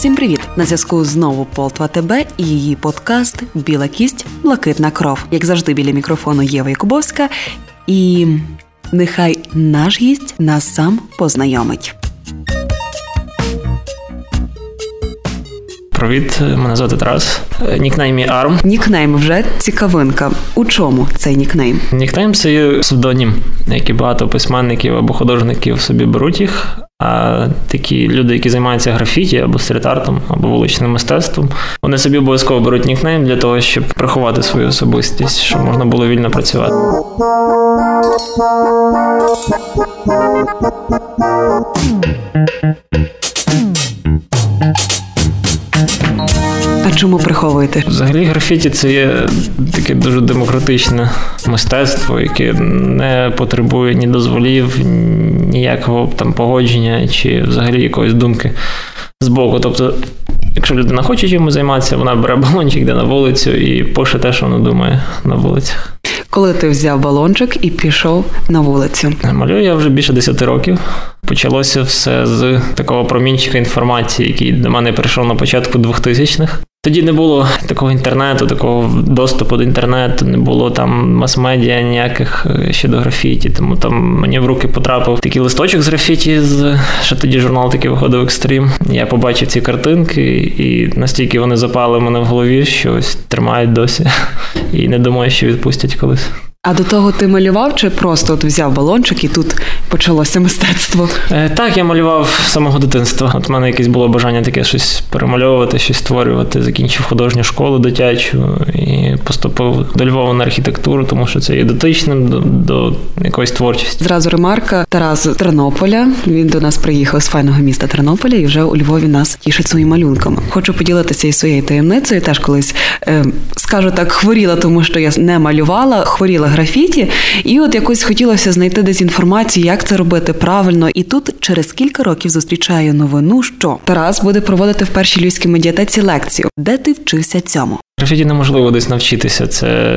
Всім привіт! На зв'язку знову Полтва ТБ і її подкаст Біла кість, блакитна кров. Як завжди, біля мікрофону Єва Якубовська. І нехай наш гість нас сам познайомить. Привіт, мене звати Тарас. Нікнейм мій Арм. Нікнейм вже цікавинка. У чому цей нікнейм? Нікнейм це є псевдонім, як і багато письменників або художників собі беруть їх. А такі люди, які займаються графіті або стріт-артом, або вуличним мистецтвом, вони собі обов'язково беруть нікнейм для того, щоб приховати свою особистість, щоб можна було вільно працювати. А чому приховуєте? Взагалі, графіті це є таке дуже демократичне мистецтво, яке не потребує ні дозволів, ніякого там погодження чи взагалі якоїсь думки з боку. Тобто, якщо людина хоче чимось займатися, вона бере балончик, йде на вулицю і пише те, що вона думає на вулицях. Коли ти взяв балончик і пішов на вулицю? Малюю я вже більше 10 років. Почалося все з такого промінчика інформації, який до мене прийшов на початку 2000-х. Тоді не було такого інтернету, такого доступу до інтернету, не було там мас-медіа ніяких ще до графіті. Тому там мені в руки потрапив такий листочок з графіті, з що тоді журнал такий виходив екстрім. Я побачив ці картинки, і настільки вони запали мене в голові, що ось тримають досі. І не думаю, що відпустять колись. А до того ти малював чи просто от взяв балончик і тут почалося мистецтво? Е, так, я малював з самого дитинства. От в мене якесь було бажання таке щось перемальовувати, щось створювати. Закінчив художню школу дитячу і поступив до Львова на архітектуру, тому що це є дотичним до, до якоїсь творчості. Зразу ремарка Тарас з Тернополя. Він до нас приїхав з файного міста Тернополя і вже у Львові нас тішить своїми малюнками. Хочу поділитися із своєю таємницею. Теж колись е, скажу так, хворіла, тому що я не малювала, хворіла графіті, і от якось хотілося знайти десь інформацію, як це робити правильно. І тут через кілька років зустрічаю новину, що Тарас буде проводити в першій львівській медіатеці лекцію, де ти вчився цьому. Графіті неможливо десь навчитися. Це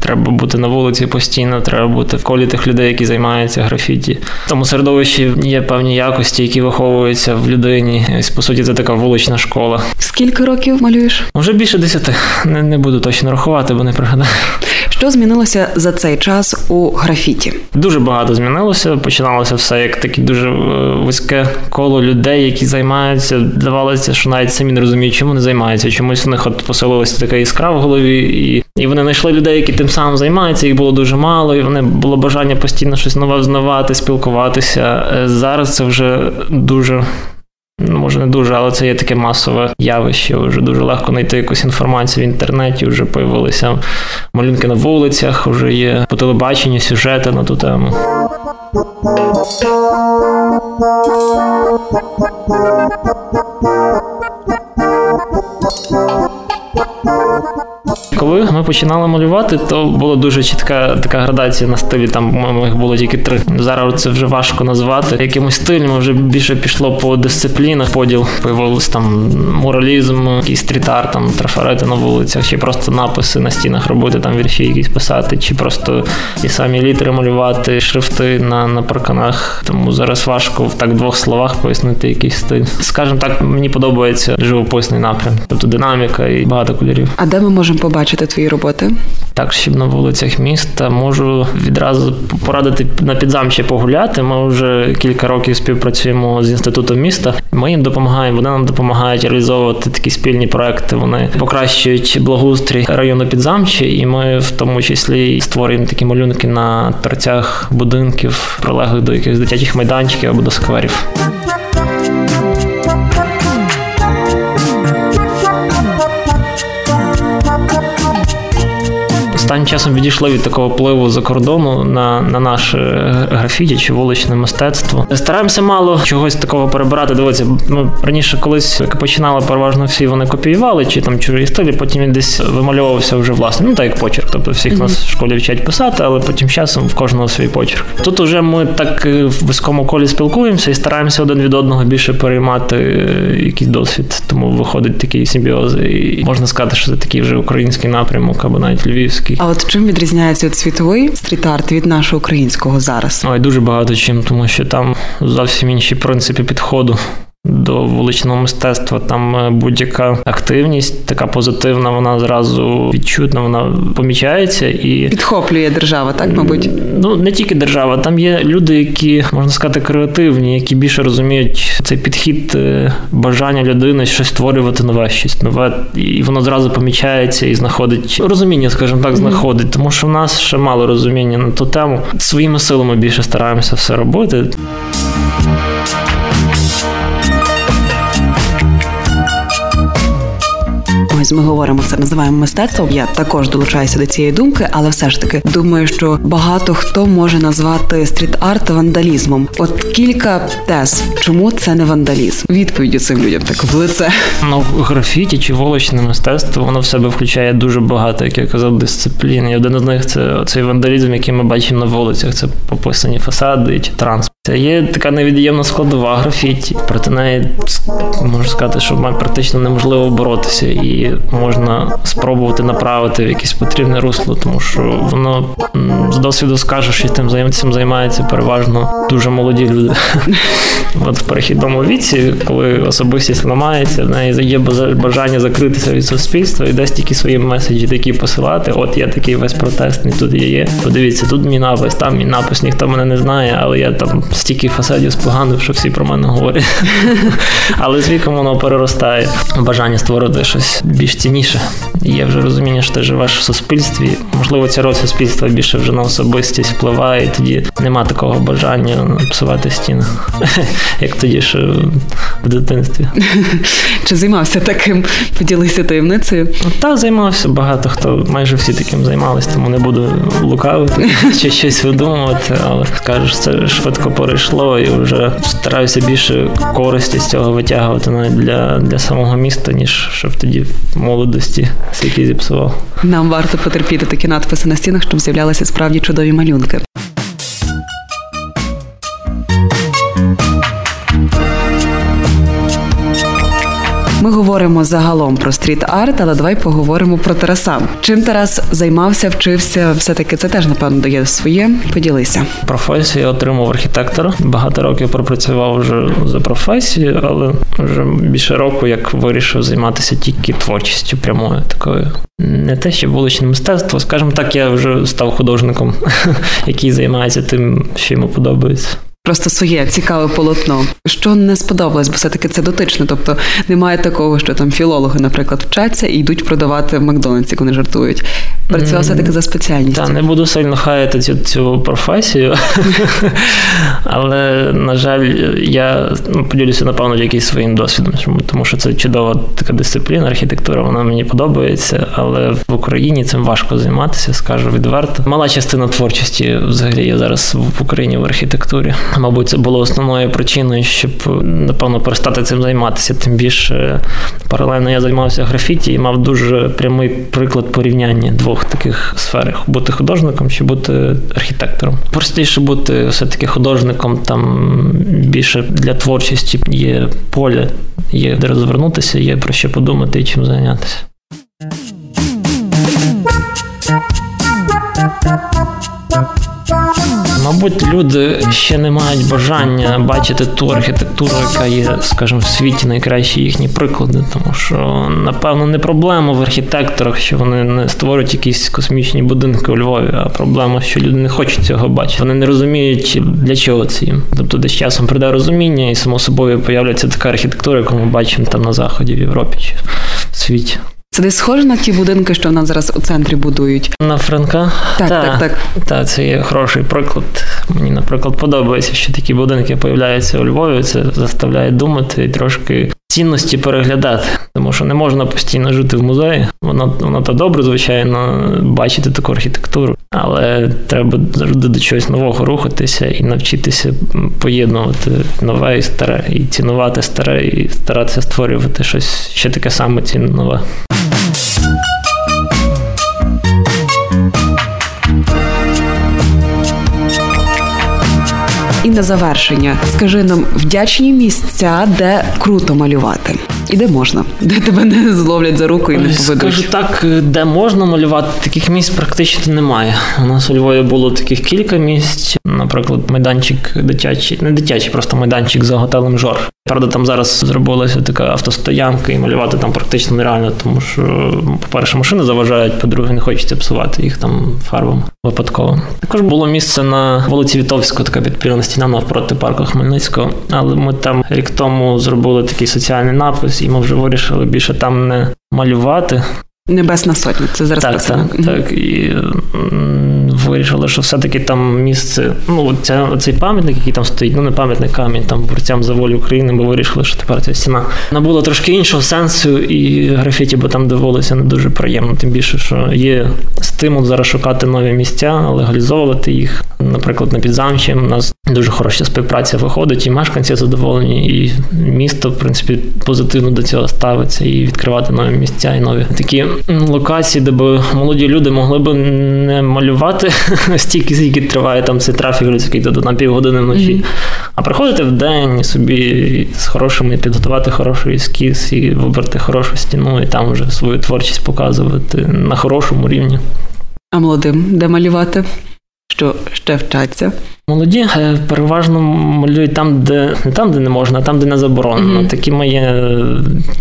треба бути на вулиці постійно, треба бути в колі тих людей, які займаються графіті. В тому середовищі є певні якості, які виховуються в людині. Ось, По суті, це така вулична школа. Скільки років малюєш? Вже більше десяти. Не, не буду точно рахувати, бо не пригадаю. Що змінилося за цей час у графіті? Дуже багато змінилося. Починалося все як таке дуже вузьке коло людей, які займаються. Здавалося, що навіть самі не розуміють, чому не займаються. Чомусь у них от поселилася така іскра в голові, і і вони знайшли людей, які тим самим займаються. Їх було дуже мало, і вони було бажання постійно щось нове взнавати, спілкуватися. Зараз це вже дуже. Ну, може, не дуже, але це є таке масове явище. Вже дуже легко знайти якусь інформацію в інтернеті. Вже появилися малюнки на вулицях, вже є по телебаченню сюжети на ту тему. Коли ми починали малювати, то була дуже чітка така градація на стилі. Там їх було тільки три. Зараз це вже важко назвати. Якимось стилем вже більше пішло по дисциплінах. Поділ появився там муралізм, якийсь стріт-арт, там трафарети на вулицях, чи просто написи на стінах робити, там вірші якісь писати, чи просто і самі літери малювати, шрифти на на парканах. Тому зараз важко в так двох словах пояснити якийсь стиль. Скажімо так, мені подобається живописний напрям, тобто динаміка і багато кольорів. А де ми можемо побачити твої роботи? Так, щоб на вулицях міста можу відразу порадити на підзамчі погуляти. Ми вже кілька років співпрацюємо з інститутом міста. Ми їм допомагаємо, вони нам допомагають реалізовувати такі спільні проекти. Вони покращують благоустрій району підзамчі, і ми в тому числі створюємо такі малюнки на торцях будинків, прилеглих до якихось дитячих майданчиків або до скверів. Останнім часом відійшли від такого впливу за кордону на на наше графіті чи вуличне мистецтво. Стараємося мало чогось такого перебирати. Дивіться, ми раніше колись як починали, переважно всі вони копіювали чи там чужі стилі, потім він десь вимальовувався вже власне. Ну так як почерк. Тобто всіх mm-hmm. нас в школі вчать писати, але потім часом в кожного свій почерк. Тут уже ми так в вузькому колі спілкуємося і стараємося один від одного більше переймати якийсь досвід. Тому виходить такий симбіоз. І можна сказати, що це такий вже український напрямок або навіть львівський. А от чим відрізняється от світовий стріт-арт від нашого українського зараз? Ой, дуже багато чим, тому що там зовсім інші принципи підходу до вуличного мистецтва. Там е, будь-яка активність, така позитивна, вона зразу відчутна, вона помічається і підхоплює держава, так мабуть. Ну не тільки держава, там є люди, які можна сказати креативні, які більше розуміють цей підхід е, бажання людини щось створювати нове, щось нове, і воно зразу помічається і знаходить розуміння, скажімо так, знаходить, тому що в нас ще мало розуміння на ту тему. Своїми силами більше стараємося все робити. Ось ми говоримо це, називаємо мистецтвом. Я також долучаюся до цієї думки, але все ж таки думаю, що багато хто може назвати стріт-арт вандалізмом. От кілька тез, чому це не вандалізм? Відповіді цим людям так в лице. Ну, графіті чи вуличне мистецтво воно в себе включає дуже багато, як я казав, дисциплін. І один з них це цей вандалізм, який ми бачимо на вулицях. Це пописані фасади чи транспорт. Це є така невід'ємна складова графіті. Проти неї можу сказати, що практично неможливо боротися, і можна спробувати направити в якесь потрібне русло, тому що воно з досвіду скаже, що тим цим займаються переважно дуже молоді люди. От в перехідному віці, коли особистість ламається, в неї є бажання закритися від суспільства і десь тільки свої меседжі такі посилати. От я такий весь протестний, тут я є. Подивіться, тут мій напис, там мій напис, ніхто мене не знає, але я там стільки фасадів споганив, що всі про мене говорять. Але з віком воно переростає. Бажання створити щось більш цінніше. Є вже розуміння, що ти живеш в суспільстві. Можливо, ця роль суспільства більше вже на особистість впливає, і тоді нема такого бажання псувати стіни, як тоді ще в дитинстві. Чи займався таким? Поділися таємницею? Та займався багато хто, майже всі таким займалися, тому не буду лукавити чи щось видумувати, але скажеш, це швидко перейшло і вже стараюся більше користі з цього витягувати навіть для для самого міста, ніж щоб тоді в молодості скільки зіпсував. Нам варто потерпіти такі надписи на стінах, щоб з'являлися справді чудові малюнки. Ми говоримо загалом про стріт-арт, але давай поговоримо про Тараса. Чим Тарас займався, вчився, все таки це теж напевно дає своє. Поділися. Професію отримав архітектора. Багато років пропрацював вже за професією, але вже більше року як вирішив займатися тільки творчістю прямою такою. Не те, що вуличне мистецтво, скажімо так, я вже став художником, який займається тим, що йому подобається просто своє цікаве полотно. Що не сподобалось, бо все-таки це дотично. Тобто немає такого, що там філологи, наприклад, вчаться і йдуть продавати в Макдональдсі, коли жартують. Працював все-таки за спеціальністю. Так, не буду сильно хаяти цю цю професію, але, на жаль, я ну, поділюся, напевно, якийсь своїм досвідом, тому що це чудова така дисципліна, архітектура, вона мені подобається, але в Україні цим важко займатися, скажу відверто. Мала частина творчості взагалі є зараз в Україні в архітектурі. Мабуть, це було основною причиною, щоб напевно перестати цим займатися. Тим більше паралельно я займався графіті і мав дуже прямий приклад порівняння двох таких сферах: бути художником чи бути архітектором. Простіше бути все-таки художником, там більше для творчості є поле, є де розвернутися, є про що подумати і чим зайнятися. Мабуть, люди ще не мають бажання бачити ту архітектуру, яка є, скажімо, в світі найкращі їхні приклади, тому що, напевно, не проблема в архітекторах, що вони не створюють якісь космічні будинки у Львові, а проблема, що люди не хочуть цього бачити. Вони не розуміють, для чого це їм. Тобто, десь часом прийде розуміння, і само собою появляється така архітектура, яку ми бачимо там на заході в Європі чи в світі. Це десь схоже на ті будинки, що в нас зараз у центрі будують. На Франка? Так, та, так, так. Так, це є хороший приклад. Мені, наприклад, подобається, що такі будинки появляються у Львові. Це заставляє думати і трошки цінності переглядати, тому що не можна постійно жити в музеї. Воно воно то добре, звичайно, бачити таку архітектуру, але треба завжди до чогось нового рухатися і навчитися поєднувати нове і старе, і цінувати старе, і старатися створювати щось ще таке саме цінне нове. І на завершення скажи нам вдячні місця, де круто малювати. І де можна, де тебе не зловлять за руку і не поведуть? Скажу так, де можна малювати, таких місць практично немає. У нас у Львові було таких кілька місць. Наприклад, майданчик дитячий, не дитячий, просто майданчик за готелем Жор. Правда, там зараз зробилася така автостоянка, і малювати там практично нереально, тому що, по-перше, машини заважають, по-друге, не хочеться псувати їх там фарбом випадково. Також було місце на вулиці Вітовського, така підпільна стіна навпроти парку Хмельницького. Але ми там рік тому зробили такий соціальний напис, і ми вже вирішили більше там не малювати. Небесна сотня, це зараз так, так, так. І вирішили, що все-таки там місце, ну, ця, цей пам'ятник, який там стоїть, ну не пам'ятник камінь там борцям за волю України, бо вирішили, що тепер ця стіна набула трошки іншого сенсу, і графіті, бо там дивилися не дуже приємно. Тим більше, що є стимул зараз шукати нові місця, легалізовувати їх. Наприклад, на підзамчі у нас дуже хороша співпраця виходить, і мешканці задоволені, і місто, в принципі, позитивно до цього ставиться, і відкривати нові місця і нові такі локації, де б молоді люди могли б не малювати стільки, скільки триває там цей трафік людський до на півгодини вночі. Mm-hmm. А приходити в день собі з хорошими, підготувати хороший ескіз і вибрати хорошу стіну, і там вже свою творчість показувати на хорошому рівні. А молодим де малювати? Що ще вчаться? Молоді е, переважно малюють там, де не там, де не можна, а там, де не заборонено. Mm-hmm. Такі мої е,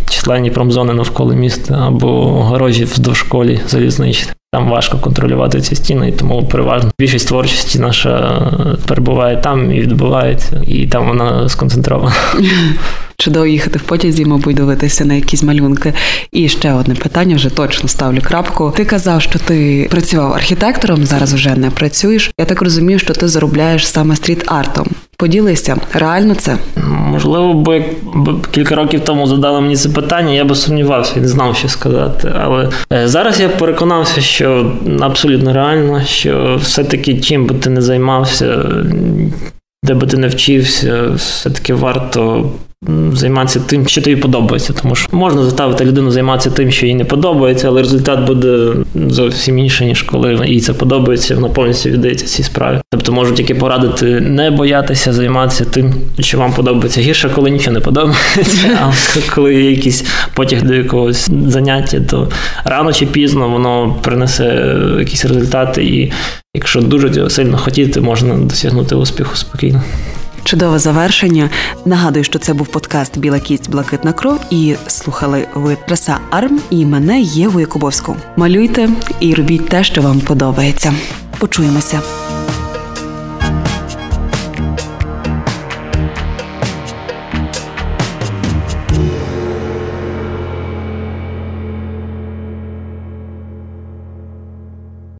численні промзони навколо міста або гаражі вздовж школі залізничні. Там важко контролювати ці стіни, і тому переважно більшість творчості наша перебуває там і відбувається, і там вона сконцентрована. Чудово їхати в потязі, мабуть, дивитися на якісь малюнки. І ще одне питання, вже точно ставлю крапку. Ти казав, що ти працював архітектором, зараз вже не працюєш. Я так розумію, що ти заробляєш саме стріт-артом. Поділися, реально це можливо, бо кілька років тому задали мені це питання, я би сумнівався і не знав, що сказати. Але е, зараз я переконався, що абсолютно реально, що все-таки чим би ти не займався, де би ти не вчився, все-таки варто займатися тим, що тобі подобається. Тому що можна заставити людину займатися тим, що їй не подобається, але результат буде зовсім інший, ніж коли їй це подобається, вона повністю віддається цій справі. Тобто можу тільки порадити не боятися займатися тим, що вам подобається. Гірше, коли нічого не подобається, а коли є якийсь потяг до якогось заняття, то рано чи пізно воно принесе якісь результати, і якщо дуже сильно хотіти, можна досягнути успіху спокійно. Чудове завершення. Нагадую, що це був подкаст Біла кість, блакитна кров. І слухали ви Траса Арм і мене Єву Якубовську. Малюйте і робіть те, що вам подобається. Почуємося.